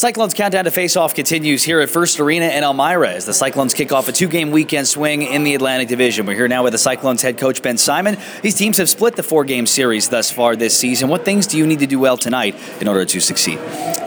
Cyclones countdown to face-off continues here at First Arena in Elmira as the Cyclones kick off a two-game weekend swing in the Atlantic Division. We're here now with the Cyclones head coach Ben Simon. These teams have split the four-game series thus far this season. What things do you need to do well tonight in order to succeed?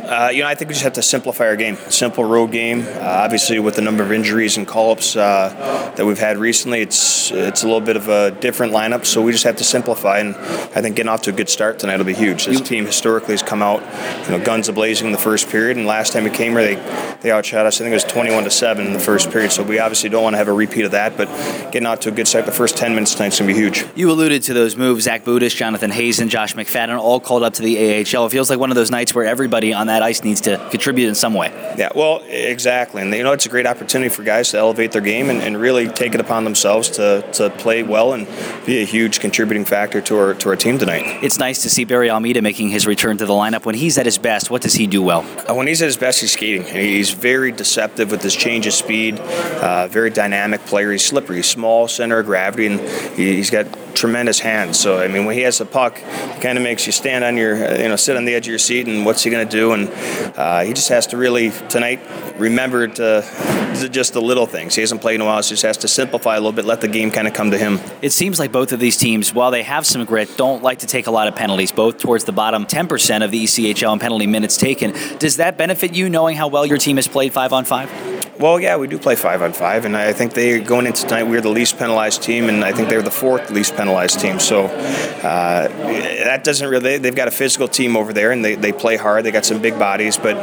Uh, you know, I think we just have to simplify our game. Simple road game. Uh, obviously, with the number of injuries and call-ups uh, that we've had recently, it's it's a little bit of a different lineup. So we just have to simplify, and I think getting off to a good start tonight will be huge. This team historically has come out, you know, guns a blazing in the first period, and last time we came here, they they outshot us. I think it was 21 to seven in the first period. So we obviously don't want to have a repeat of that, but getting out to a good start the first 10 minutes tonight is going to be huge. You alluded to those moves: Zach Budish, Jonathan Hazen, Josh McFadden, all called up to the AHL. It feels like one of those nights where everybody on that ice needs to contribute in some way. Yeah, well, exactly. And, you know, it's a great opportunity for guys to elevate their game and, and really take it upon themselves to, to play well and be a huge contributing factor to our, to our team tonight. It's nice to see Barry Almeida making his return to the lineup. When he's at his best, what does he do well? Uh, when he's at his best, he's skating. He's very deceptive with his change of speed, uh, very dynamic player. He's slippery, small center of gravity, and he's got tremendous hands. So I mean, when he has the puck, it kind of makes you stand on your, you know, sit on the edge of your seat, and what's he going to do? And uh, he just has to really tonight remember to, just the little things. He hasn't played in a while, so he just has to simplify a little bit, let the game kind of come to him. It seems like both of these teams, while they have some grit, don't like to take a lot of penalties. Both towards the bottom 10% of the ECHL in penalty minutes taken. Does that benefit you, knowing how well your team has played five on five? Well, yeah, we do play five on five, and I think they going into tonight we're the least penalized team, and I think they're the fourth least penalized team. So uh, that doesn't really. They've got a physical team over there, and they, they play hard. They got some big bodies, but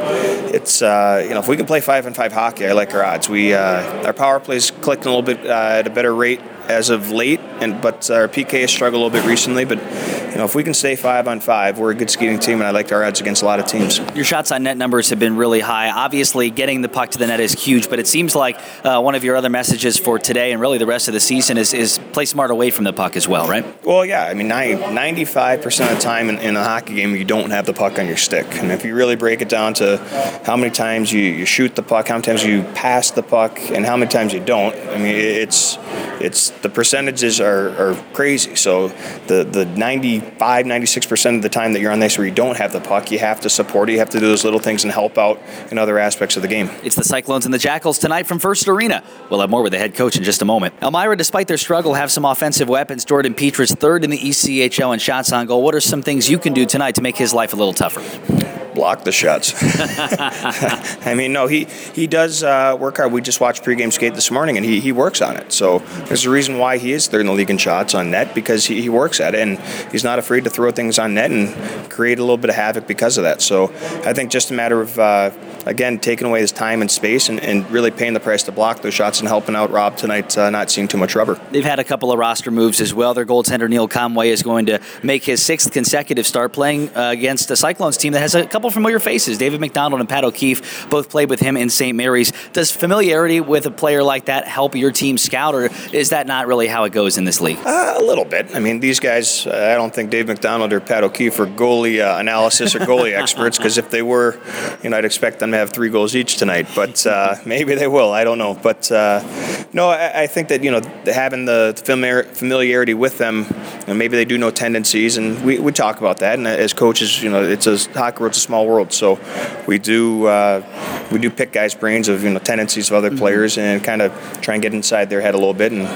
it's uh, you know if we can play five on five hockey, I like our odds. We uh, our power plays clicking a little bit uh, at a better rate as of late, and but our PK has struggled a little bit recently. But you know, if we can stay five on five, we're a good skating team, and I like our odds against a lot of teams. Your shots on net numbers have been really high. Obviously, getting the puck to the net is huge, but it seems like uh, one of your other messages for today and really the rest of the season is, is play smart away from the puck as well, right? Well, yeah. I mean, 95% of the time in, in, a hockey game, you don't have the puck on your stick. And if you really break it down to how many times you, you shoot the puck, how many times you pass the puck, and how many times you don't, I mean, it's it's the percentages are, are crazy. So the, the 95, 96% of the time that you're on the ice where you don't have the puck, you have to support it. You have to do those little things and help out in other aspects of the game. It's the Cyclones and the Jackals tonight from First Arena. We'll have more with the head coach in just a moment. Elmira, despite their struggle, have some offensive weapons. Jordan Petrus third in the ECHL in shots on goal. What are some things you can do tonight to make his life a little tougher? Block the shots. I mean, no, he he does uh, work hard. We just watched pregame skate this morning, and he, he works on it. So there's a reason why he is third in the league in shots on net because he, he works at it, and he's not afraid to throw things on net and create a little bit of havoc because of that. So I think just a matter of uh, again taking away his time and space and, and, really paying the price to block those shots and helping out Rob tonight, uh, not seeing too much rubber. They've had a couple of roster moves as well. Their goaltender Neil Conway is going to make his sixth consecutive start playing uh, against a Cyclones team that has a couple familiar faces. David McDonald and Pat O'Keefe both played with him in St. Mary's. Does familiarity with a player like that help your team scout, or is that not really how it goes in this league? Uh, a little bit. I mean, these guys, uh, I don't think Dave McDonald or Pat O'Keefe are goalie uh, analysis or goalie experts, because if they were, you know, I'd expect them to have three goals each tonight. But uh, maybe they will. I don't know. But uh, no, I, I, think that, you know, having the familiarity with them, know, maybe they do know tendencies, and we, we talk about that. And as coaches, you know, it's a hockey world's a small world, so we do uh, we do pick guys' brains of you know tendencies of other mm-hmm. players and kind of try and get inside their head a little bit and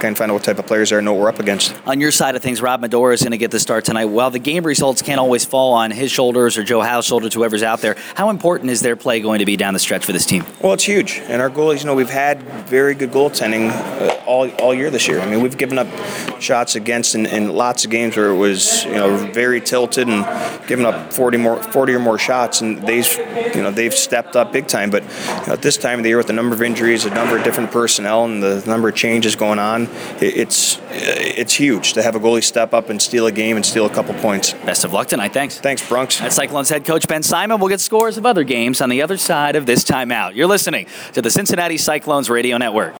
kind of find out what type of players they are know what we're up against. On your side of things, Rob Madore is going to get the start tonight. While the game results can't always fall on his shoulders or Joe Howe's shoulders, whoever's out there, how important is their play going to be down the stretch for this team? Well, it's huge. And our goalies, you know, we've had very good goaltending uh, all, all year this year. I mean, we've given up shots against in, in lots of games where it was, you know, very tilted and given up 40 more 40 or more shots and they've you know they've stepped up big time but you know, at this time of the year with the number of injuries, a number of different personnel and the number of changes going on, it's uh, it's huge to have a goalie step up and steal a game and steal a couple points. Best of luck tonight. Thanks. Thanks, Bronx. That's Cyclones head coach Ben Simon. We'll get scores of other games on the other side of this timeout. You're listening to the Cincinnati Cyclones Radio Network.